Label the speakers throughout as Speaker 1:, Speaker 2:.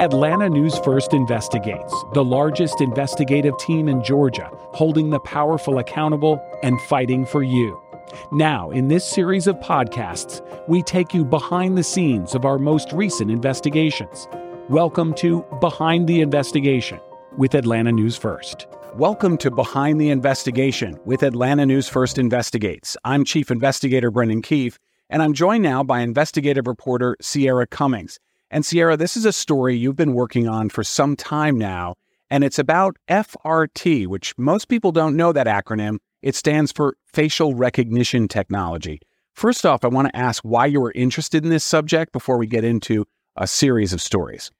Speaker 1: Atlanta News First investigates, the largest investigative team in Georgia, holding the powerful accountable and fighting for you. Now, in this series of podcasts, we take you behind the scenes of our most recent investigations. Welcome to Behind the Investigation with Atlanta News First. Welcome to Behind the Investigation with Atlanta News First Investigates. I'm Chief Investigator Brendan Keefe, and I'm joined now by investigative reporter Sierra Cummings. And Sierra, this is a story you've been working on for some time now, and it's about FRT, which most people don't know that acronym. It stands for Facial Recognition Technology. First off, I want to ask why you were interested in this subject before we get into a series of stories.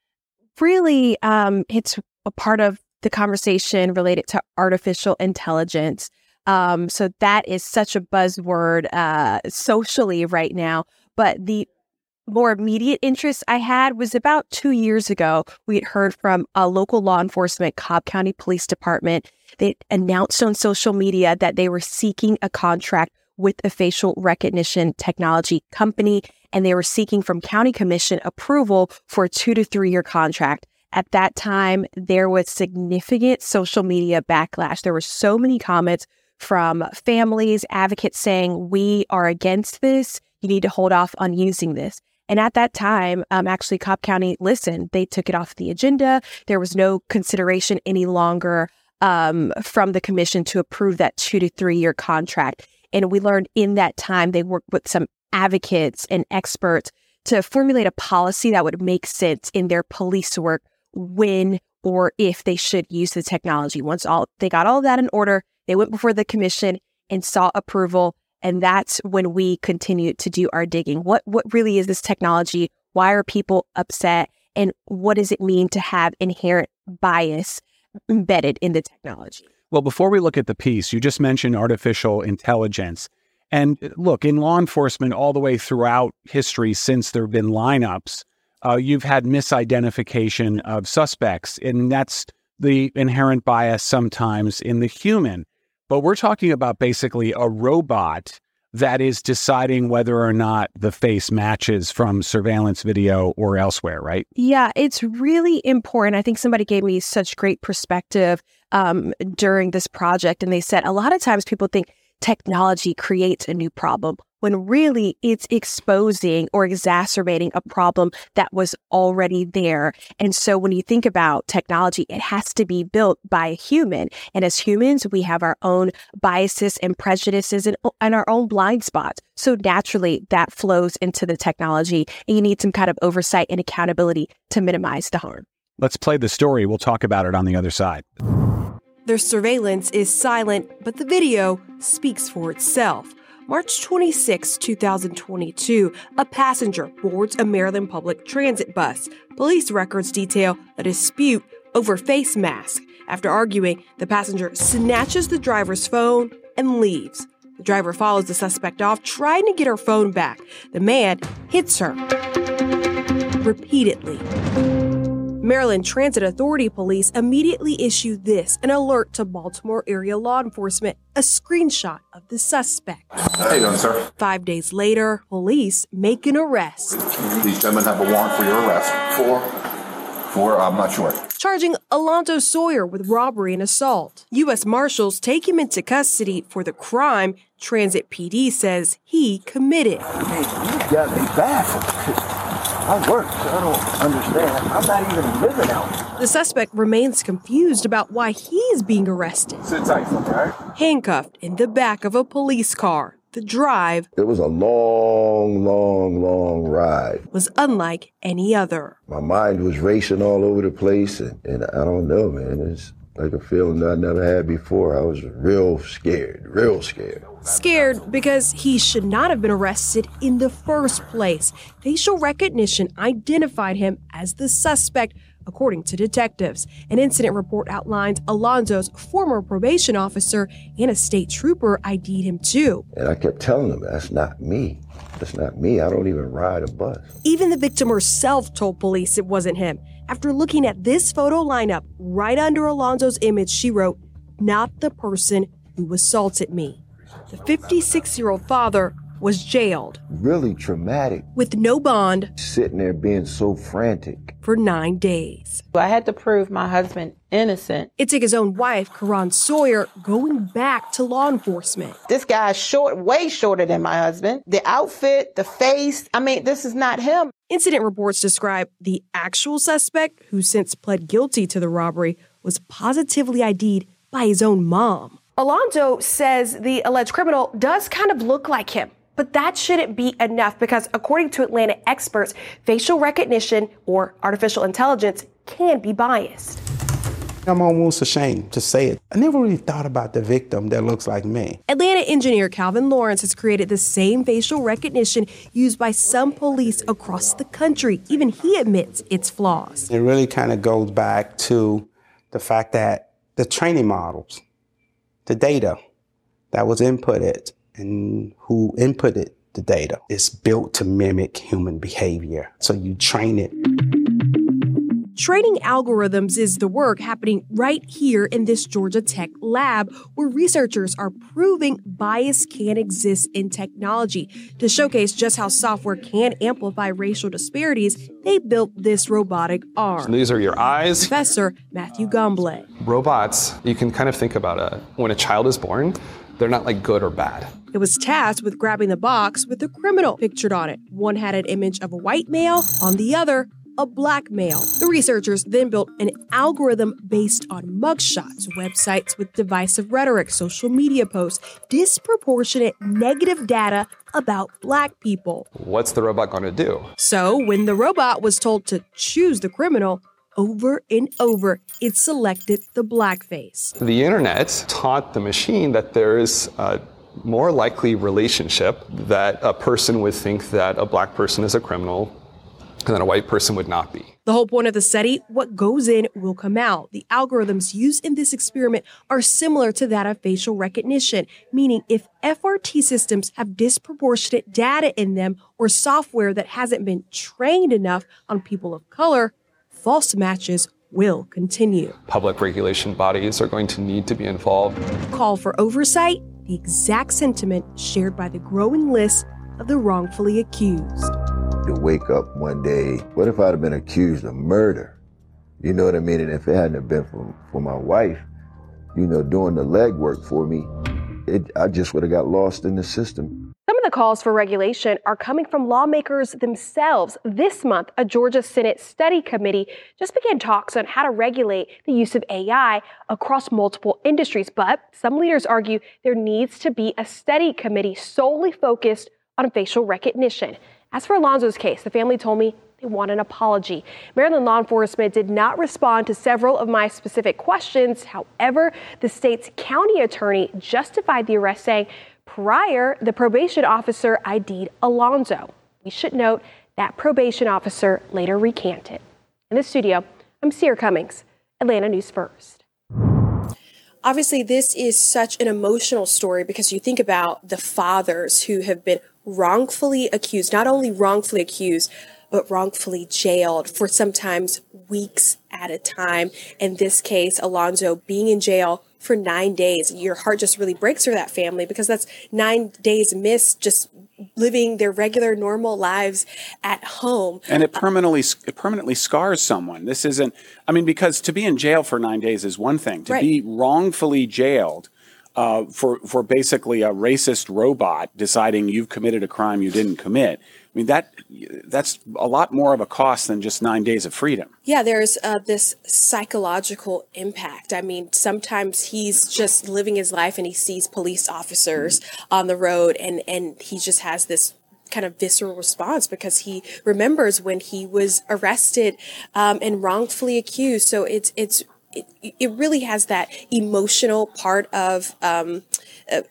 Speaker 2: Really, um, it's a part of the conversation related to artificial intelligence. Um, so that is such a buzzword uh, socially right now. But the more immediate interest I had was about two years ago. We had heard from a local law enforcement, Cobb County Police Department. They announced on social media that they were seeking a contract with a facial recognition technology company, and they were seeking from County Commission approval for a two to three year contract. At that time, there was significant social media backlash. There were so many comments from families, advocates saying, We are against this. You need to hold off on using this. And at that time, um, actually, Cobb County listened. They took it off the agenda. There was no consideration any longer um, from the commission to approve that two to three year contract. And we learned in that time they worked with some advocates and experts to formulate a policy that would make sense in their police work when or if they should use the technology. Once all they got all that in order, they went before the commission and saw approval and that's when we continue to do our digging. What what really is this technology? Why are people upset? And what does it mean to have inherent bias embedded in the technology?
Speaker 1: Well, before we look at the piece, you just mentioned artificial intelligence. And uh, look, in law enforcement, all the way throughout history, since there have been lineups, uh, you've had misidentification of suspects. And that's the inherent bias sometimes in the human. But we're talking about basically a robot that is deciding whether or not the face matches from surveillance video or elsewhere, right?
Speaker 2: Yeah, it's really important. I think somebody gave me such great perspective um, during this project, and they said a lot of times people think technology creates a new problem when really it's exposing or exacerbating a problem that was already there. And so when you think about technology, it has to be built by a human. And as humans, we have our own biases and prejudices and, and our own blind spots. So naturally that flows into the technology and you need some kind of oversight and accountability to minimize the harm.
Speaker 1: Let's play the story. We'll talk about it on the other side.
Speaker 3: Their surveillance is silent, but the video speaks for itself. March 26, 2022, a passenger boards a Maryland public transit bus. Police records detail a dispute over face mask. After arguing, the passenger snatches the driver's phone and leaves. The driver follows the suspect off, trying to get her phone back. The man hits her repeatedly. Maryland Transit Authority police immediately issued this an alert to Baltimore area law enforcement, a screenshot of the suspect.
Speaker 4: How you doing, sir?
Speaker 3: Five days later, police make an arrest.
Speaker 4: These gentlemen have a warrant for your arrest. For? For, I'm not sure.
Speaker 3: Charging Alonzo Sawyer with robbery and assault. U.S. Marshals take him into custody for the crime Transit PD says he committed.
Speaker 5: Hey, you got me baffled. I work, so I don't understand. I'm not even living out.
Speaker 3: The suspect remains confused about why he's being arrested.
Speaker 4: Sit tight, all right?
Speaker 3: Handcuffed in the back of a police car. The drive
Speaker 5: It was a long, long, long ride.
Speaker 3: was unlike any other.
Speaker 5: My mind was racing all over the place, and, and I don't know, man. It's like a feeling that I never had before. I was real scared, real scared.
Speaker 3: Scared because he should not have been arrested in the first place. Facial recognition identified him as the suspect, according to detectives. An incident report outlines Alonzo's former probation officer and a state trooper ID'd him too.
Speaker 5: And I kept telling them, that's not me. That's not me. I don't even ride a bus.
Speaker 3: Even the victim herself told police it wasn't him. After looking at this photo lineup right under Alonzo's image, she wrote, Not the person who assaulted me. The 56 year old father was jailed.
Speaker 5: Really traumatic.
Speaker 3: With no bond.
Speaker 5: Sitting there being so frantic.
Speaker 3: For nine days.
Speaker 6: I had to prove my husband innocent.
Speaker 3: It took his own wife, Karan Sawyer, going back to law enforcement.
Speaker 6: This guy's short, way shorter than my husband. The outfit, the face, I mean, this is not him.
Speaker 3: Incident reports describe the actual suspect, who since pled guilty to the robbery, was positively ID'd by his own mom.
Speaker 2: Alonzo says the alleged criminal does kind of look like him. But that shouldn't be enough because, according to Atlanta experts, facial recognition or artificial intelligence can be biased.
Speaker 7: I'm almost ashamed to say it. I never really thought about the victim that looks like me.
Speaker 3: Atlanta engineer Calvin Lawrence has created the same facial recognition used by some police across the country. Even he admits its flaws.
Speaker 7: It really kind of goes back to the fact that the training models, the data that was inputted, and who inputted the data It's built to mimic human behavior. So you train it.
Speaker 3: Training algorithms is the work happening right here in this Georgia Tech lab, where researchers are proving bias can exist in technology. To showcase just how software can amplify racial disparities, they built this robotic arm.
Speaker 8: So these are your eyes.
Speaker 3: Professor Matthew Gombolay.
Speaker 8: Robots, you can kind of think about a, when a child is born, they're not like good or bad.
Speaker 3: It was tasked with grabbing the box with a criminal pictured on it. One had an image of a white male, on the other, a black male. The researchers then built an algorithm based on mugshots, websites with divisive rhetoric, social media posts, disproportionate negative data about black people.
Speaker 8: What's the robot going to do?
Speaker 3: So, when the robot was told to choose the criminal, over and over, it selected the blackface.
Speaker 8: The internet taught the machine that there is a more likely relationship that a person would think that a black person is a criminal and that a white person would not be.
Speaker 3: The whole point of the study what goes in will come out. The algorithms used in this experiment are similar to that of facial recognition, meaning if FRT systems have disproportionate data in them or software that hasn't been trained enough on people of color, false matches will continue.
Speaker 8: Public regulation bodies are going to need to be involved.
Speaker 3: Call for oversight, the exact sentiment shared by the growing list of the wrongfully accused
Speaker 5: to wake up one day, what if I'd have been accused of murder? You know what I mean? And if it hadn't have been for, for my wife, you know, doing the legwork for me, it, I just would have got lost in the system.
Speaker 2: Of the calls for regulation are coming from lawmakers themselves. This month, a Georgia Senate study committee just began talks on how to regulate the use of AI across multiple industries. But some leaders argue there needs to be a study committee solely focused on facial recognition. As for Alonzo's case, the family told me they want an apology. Maryland law enforcement did not respond to several of my specific questions. However, the state's county attorney justified the arrest, saying prior, the probation officer ID'd Alonzo. We should note that probation officer later recanted. In the studio, I'm Sierra Cummings, Atlanta News First.
Speaker 9: Obviously, this is such an emotional story because you think about the fathers who have been wrongfully accused, not only wrongfully accused, but wrongfully jailed for sometimes weeks at a time. In this case, Alonzo being in jail for nine days. Your heart just really breaks for that family because that's nine days missed just living their regular normal lives at home
Speaker 1: and it permanently it permanently scars someone this isn't i mean because to be in jail for 9 days is one thing to right. be wrongfully jailed uh, for for basically a racist robot deciding you've committed a crime you didn't commit. I mean that that's a lot more of a cost than just nine days of freedom.
Speaker 9: Yeah, there's uh, this psychological impact. I mean, sometimes he's just living his life and he sees police officers on the road, and and he just has this kind of visceral response because he remembers when he was arrested um, and wrongfully accused. So it's it's it, it really has that emotional part of um,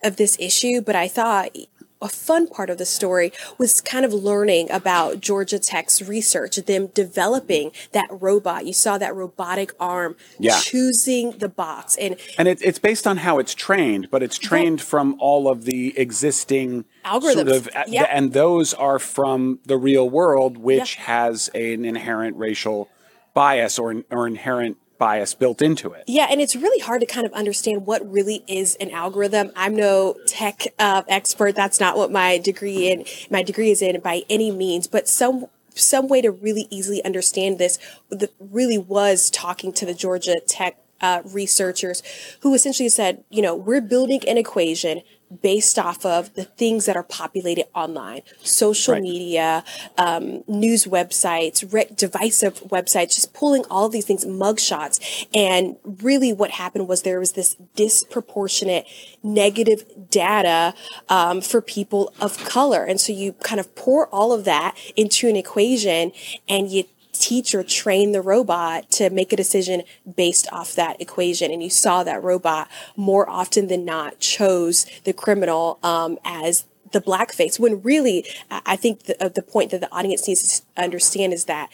Speaker 9: of this issue. But I thought a fun part of the story was kind of learning about Georgia Tech's research, them developing that robot. You saw that robotic arm yeah. choosing the box, and
Speaker 1: and it, it's based on how it's trained, but it's trained from all of the existing
Speaker 9: algorithms, sort of, uh,
Speaker 1: yeah. and those are from the real world, which has an inherent racial bias or or inherent bias built into it.
Speaker 9: Yeah, and it's really hard to kind of understand what really is an algorithm. I'm no tech uh, expert. That's not what my degree in my degree is in by any means, but some some way to really easily understand this really was talking to the Georgia Tech uh, researchers who essentially said, you know, we're building an equation based off of the things that are populated online social right. media um, news websites re- divisive websites just pulling all of these things mugshots and really what happened was there was this disproportionate negative data um, for people of color and so you kind of pour all of that into an equation and you teach or train the robot to make a decision based off that equation. And you saw that robot more often than not chose the criminal um, as the blackface. When really, I think the, uh, the point that the audience needs to understand is that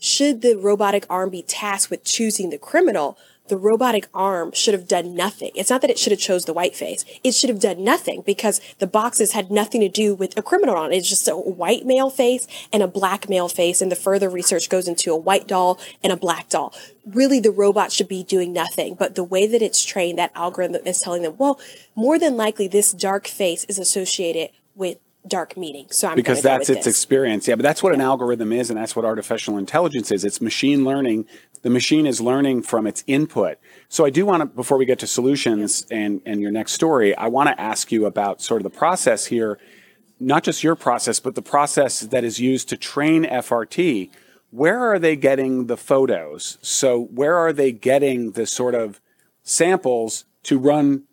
Speaker 9: should the robotic arm be tasked with choosing the criminal, the robotic arm should have done nothing. It's not that it should have chose the white face. It should have done nothing because the boxes had nothing to do with a criminal on it. It's just a white male face and a black male face. And the further research goes into a white doll and a black doll. Really, the robot should be doing nothing. But the way that it's trained, that algorithm is telling them, well, more than likely this dark face is associated with dark meaning. So I'm
Speaker 1: because that's
Speaker 9: its
Speaker 1: this. experience. Yeah, but that's what an algorithm is, and that's what artificial intelligence is. It's machine learning the machine is learning from its input. So I do want to, before we get to solutions and, and your next story, I want to ask you about sort of the process here, not just your process, but the process that is used to train FRT. Where are they getting the photos? So where are they getting the sort of samples to run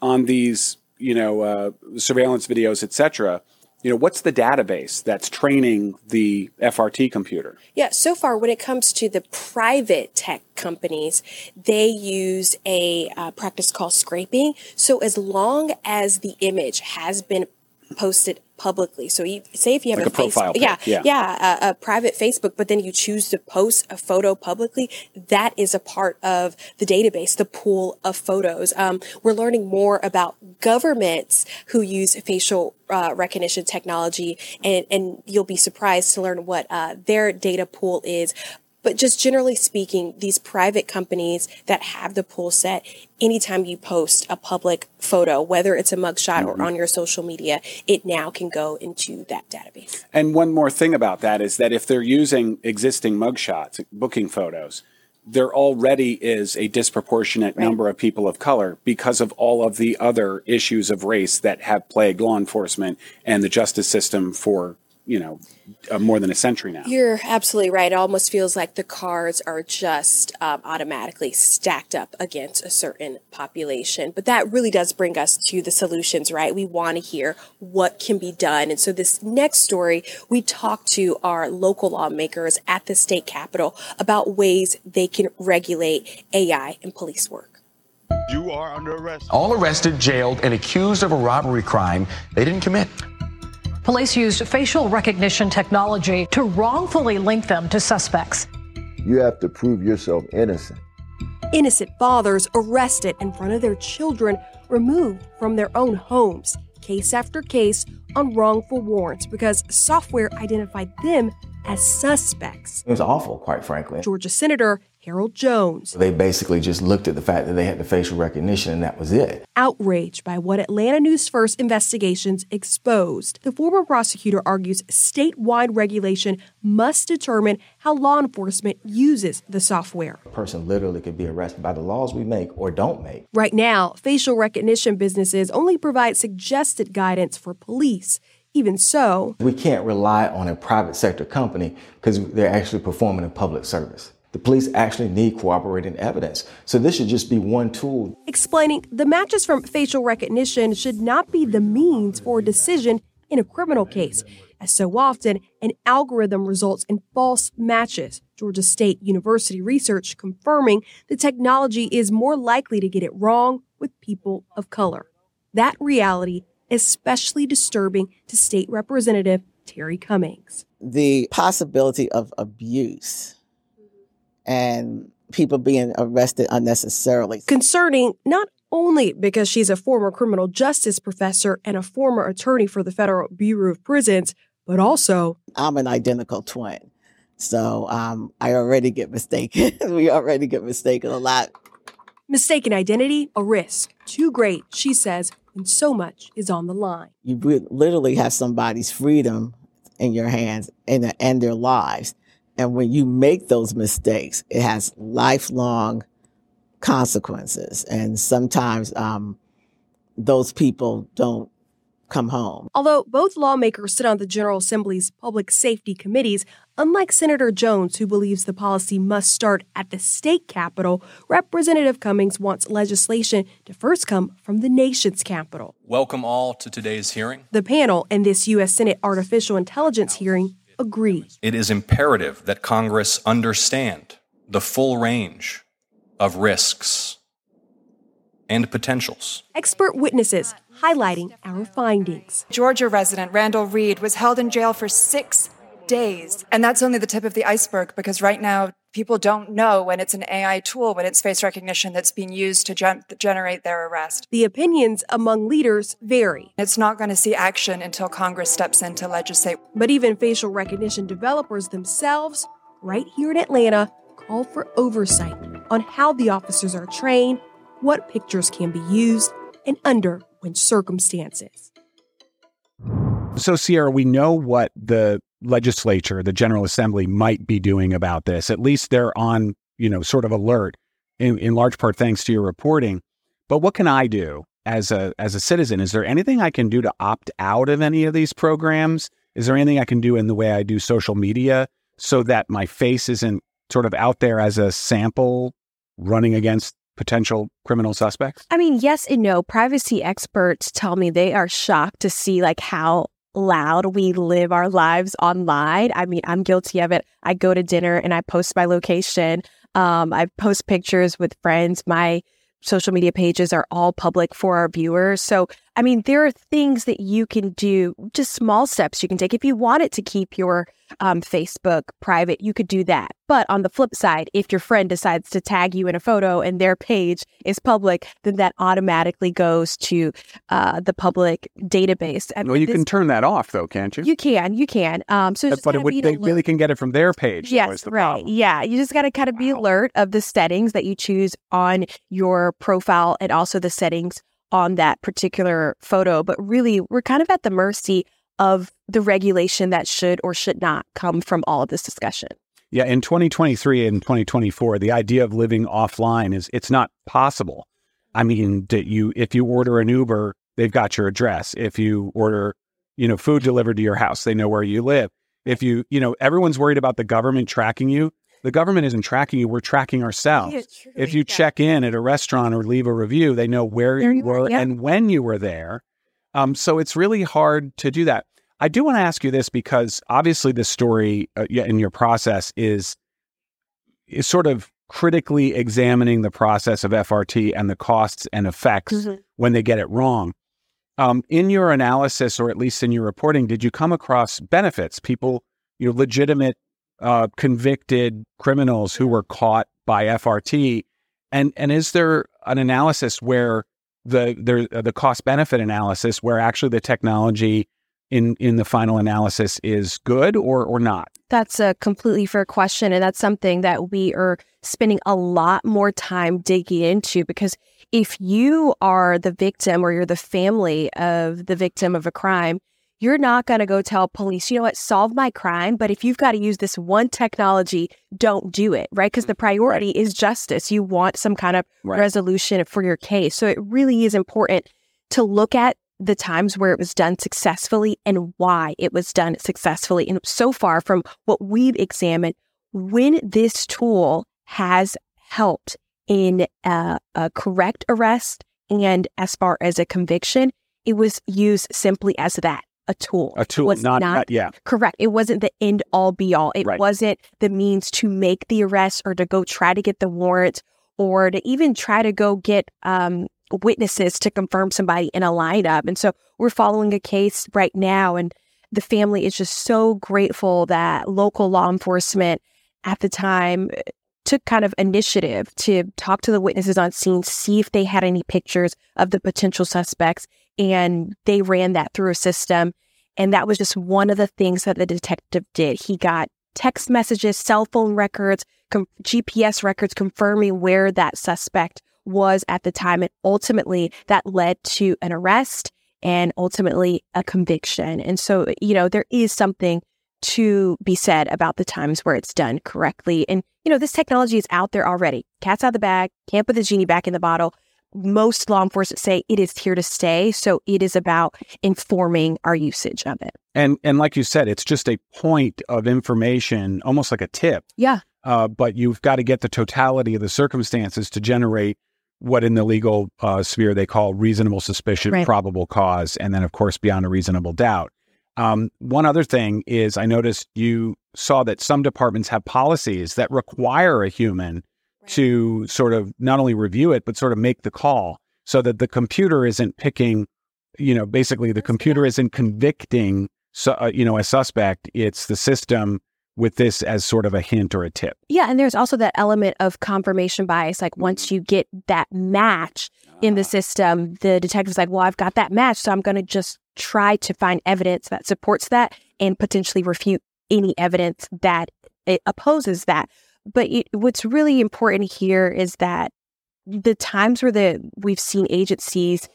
Speaker 1: on these, you know, uh, surveillance videos, et cetera? You know what's the database that's training the FRT computer?
Speaker 9: Yeah, so far when it comes to the private tech companies, they use a uh, practice called scraping. So as long as the image has been posted publicly. So you say if you have
Speaker 1: like a, a
Speaker 9: profile, yeah,
Speaker 1: yeah,
Speaker 9: yeah, a, a, private Facebook, but then you choose to post a photo publicly. That is a part of the database, the pool of photos. Um, we're learning more about governments who use facial uh, recognition technology, and and you'll be surprised to learn what uh, their data pool is. But just generally speaking, these private companies that have the pool set, anytime you post a public photo, whether it's a mugshot mm-hmm. or on your social media, it now can go into that database.
Speaker 1: And one more thing about that is that if they're using existing mugshots, booking photos, there already is a disproportionate right. number of people of color because of all of the other issues of race that have plagued law enforcement and the justice system for you know, uh, more than a century now.
Speaker 9: You're absolutely right. It almost feels like the cards are just um, automatically stacked up against a certain population. But that really does bring us to the solutions, right? We want to hear what can be done. And so this next story, we talked to our local lawmakers at the state capitol about ways they can regulate AI and police work.
Speaker 10: You are under arrest.
Speaker 11: All arrested, jailed, and accused of a robbery crime they didn't commit.
Speaker 12: Police used facial recognition technology to wrongfully link them to suspects.
Speaker 5: You have to prove yourself innocent.
Speaker 3: Innocent fathers arrested in front of their children removed from their own homes, case after case, on wrongful warrants because software identified them as suspects.
Speaker 13: It was awful, quite frankly.
Speaker 3: Georgia Senator Harold Jones.
Speaker 13: They basically just looked at the fact that they had the facial recognition and that was it.
Speaker 3: Outraged by what Atlanta News First investigations exposed, the former prosecutor argues statewide regulation must determine how law enforcement uses the software.
Speaker 13: A person literally could be arrested by the laws we make or don't make.
Speaker 3: Right now, facial recognition businesses only provide suggested guidance for police. Even so,
Speaker 13: we can't rely on a private sector company because they're actually performing a public service. The police actually need cooperating evidence. So this should just be one tool.
Speaker 3: Explaining the matches from facial recognition should not be the means for a decision in a criminal case, as so often an algorithm results in false matches. Georgia State University research confirming the technology is more likely to get it wrong with people of color. That reality especially disturbing to State Representative Terry Cummings.
Speaker 14: The possibility of abuse and people being arrested unnecessarily.
Speaker 3: Concerning not only because she's a former criminal justice professor and a former attorney for the Federal Bureau of Prisons, but also
Speaker 14: I'm an identical twin. So um, I already get mistaken. we already get mistaken a lot.
Speaker 3: Mistaken identity, a risk. Too great, she says, when so much is on the line.
Speaker 14: You literally have somebody's freedom in your hands and, and their lives. And when you make those mistakes, it has lifelong consequences. And sometimes um, those people don't come home.
Speaker 3: Although both lawmakers sit on the General Assembly's public safety committees, unlike Senator Jones, who believes the policy must start at the state capitol, Representative Cummings wants legislation to first come from the nation's capital.
Speaker 15: Welcome all to today's hearing.
Speaker 3: The panel in this U.S. Senate artificial intelligence hearing agree.
Speaker 15: It is imperative that Congress understand the full range of risks and potentials.
Speaker 3: Expert witnesses highlighting our findings.
Speaker 16: Georgia resident Randall Reid was held in jail for six days. And that's only the tip of the iceberg because right now people don't know when it's an AI tool, when it's face recognition that's being used to gen- generate their arrest.
Speaker 3: The opinions among leaders vary.
Speaker 16: It's not going to see action until Congress steps in to legislate.
Speaker 3: But even facial recognition developers themselves, right here in Atlanta, call for oversight on how the officers are trained, what pictures can be used, and under which circumstances.
Speaker 1: So, Sierra, we know what the legislature, the General Assembly, might be doing about this. At least they're on, you know, sort of alert, in, in large part thanks to your reporting. But what can I do as a as a citizen? Is there anything I can do to opt out of any of these programs? Is there anything I can do in the way I do social media so that my face isn't sort of out there as a sample running against potential criminal suspects?
Speaker 2: I mean, yes and no. Privacy experts tell me they are shocked to see like how loud we live our lives online. I mean, I'm guilty of it. I go to dinner and I post my location. Um, I post pictures with friends. My social media pages are all public for our viewers. So, I mean, there are things that you can do, just small steps you can take. If you wanted to keep your um, Facebook private, you could do that. But on the flip side, if your friend decides to tag you in a photo and their page is public, then that automatically goes to uh, the public database.
Speaker 1: Well, you this, can turn that off, though, can't you?
Speaker 2: You can, you can. Um, so,
Speaker 1: but it would, they really can get it from their page.
Speaker 2: Yes, right. Problem. Yeah, you just got to kind of wow. be alert of the settings that you choose on your profile and also the settings on that particular photo. But really, we're kind of at the mercy of the regulation that should or should not come from all of this discussion.
Speaker 1: Yeah, in 2023 and 2024, the idea of living offline is it's not possible. I mean, that you if you order an Uber, they've got your address. If you order, you know, food delivered to your house, they know where you live. If you, you know, everyone's worried about the government tracking you. The government isn't tracking you, we're tracking ourselves. If you check in at a restaurant or leave a review, they know where there you were yeah. and when you were there. Um, so it's really hard to do that. I do want to ask you this because obviously the story uh, in your process is is sort of critically examining the process of FRT and the costs and effects mm-hmm. when they get it wrong. Um, in your analysis, or at least in your reporting, did you come across benefits? People, you know, legitimate, uh, convicted criminals who were caught by FRT, and and is there an analysis where the the the cost benefit analysis where actually the technology in in the final analysis is good or or not?
Speaker 2: That's a completely fair question and that's something that we are spending a lot more time digging into because if you are the victim or you're the family of the victim of a crime, you're not going to go tell police, you know what, solve my crime. But if you've got to use this one technology, don't do it, right? Because the priority right. is justice. You want some kind of right. resolution for your case. So it really is important to look at the times where it was done successfully and why it was done successfully. And so far from what we've examined, when this tool has helped in a, a correct arrest and as far as a conviction, it was used simply as that a tool.
Speaker 1: A tool, was not, not yeah.
Speaker 2: Correct. It wasn't the end all be all. It right. wasn't the means to make the arrest or to go try to get the warrant or to even try to go get um, witnesses to confirm somebody in a lineup. And so we're following a case right now. And the family is just so grateful that local law enforcement at the time uh, took kind of initiative to talk to the witnesses on scene, see if they had any pictures of the potential suspects. And they ran that through a system. And that was just one of the things that the detective did. He got text messages, cell phone records, com- GPS records confirming where that suspect was at the time. And ultimately, that led to an arrest and ultimately a conviction. And so, you know, there is something to be said about the times where it's done correctly. And, you know, this technology is out there already. Cat's out of the bag, can't put the genie back in the bottle. Most law enforcement say it is here to stay. So it is about informing our usage of it.
Speaker 1: And and like you said, it's just a point of information, almost like a tip.
Speaker 2: Yeah.
Speaker 1: Uh, but you've got to get the totality of the circumstances to generate what in the legal uh, sphere they call reasonable suspicion,
Speaker 2: Right.
Speaker 1: probable cause, and then of course beyond a reasonable doubt. Um, one other thing is I noticed you saw that some departments have policies that require a human to sort of not only review it but sort of make the call so that the computer isn't picking you know basically the computer isn't convicting so, uh, you know a suspect. It's the system with this as sort of a hint or a tip.
Speaker 2: Yeah, and there's also that element of confirmation bias. Like once you get that match in the system, the detective's like, "Well, I've got that match, so I'm going to just try to find evidence that supports that and potentially refute any evidence that it opposes that." But it, what's really important here is that the times where the we've seen agencies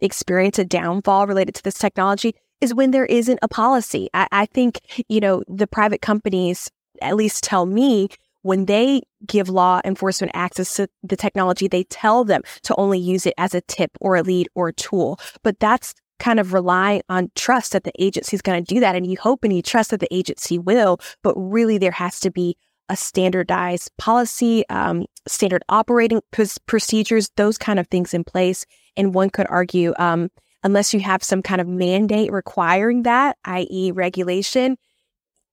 Speaker 2: experience a downfall related to this technology is when there isn't a policy. I, I think, you know, the private companies at least tell me when they give law enforcement access to the technology, they tell them to only use it as a tip or a lead or a tool. But that's kind of rely on trust that the agency is going to do that. And you hope and you trust that the agency will, but really there has to be a standardized policy, um, standard operating pr- procedures, those kind of things in place. And one could argue, um, unless you have some kind of mandate requiring that, i.e., regulation,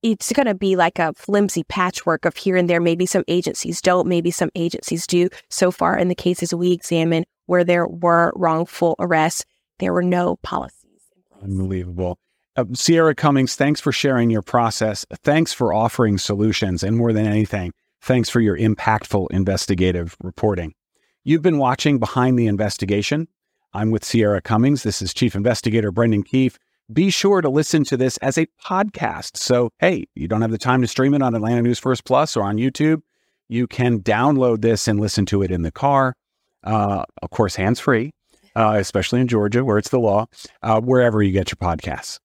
Speaker 2: it's going to be like a flimsy patchwork of here and there. Maybe some agencies don't, maybe some agencies do. So far, in the cases we examined where there were wrongful arrests, there were no policies.
Speaker 1: Unbelievable. Uh, Sierra Cummings, thanks for sharing your process. Thanks for offering solutions. And more than anything, thanks for your impactful investigative reporting. You've been watching Behind the Investigation. I'm with Sierra Cummings. This is Chief Investigator Brendan Keefe. Be sure to listen to this as a podcast. So, hey, you don't have the time to stream it on Atlanta News First Plus or on YouTube. You can download this and listen to it in the car. Uh, of course, hands free, uh, especially in Georgia where it's the law, uh, wherever you get your podcasts.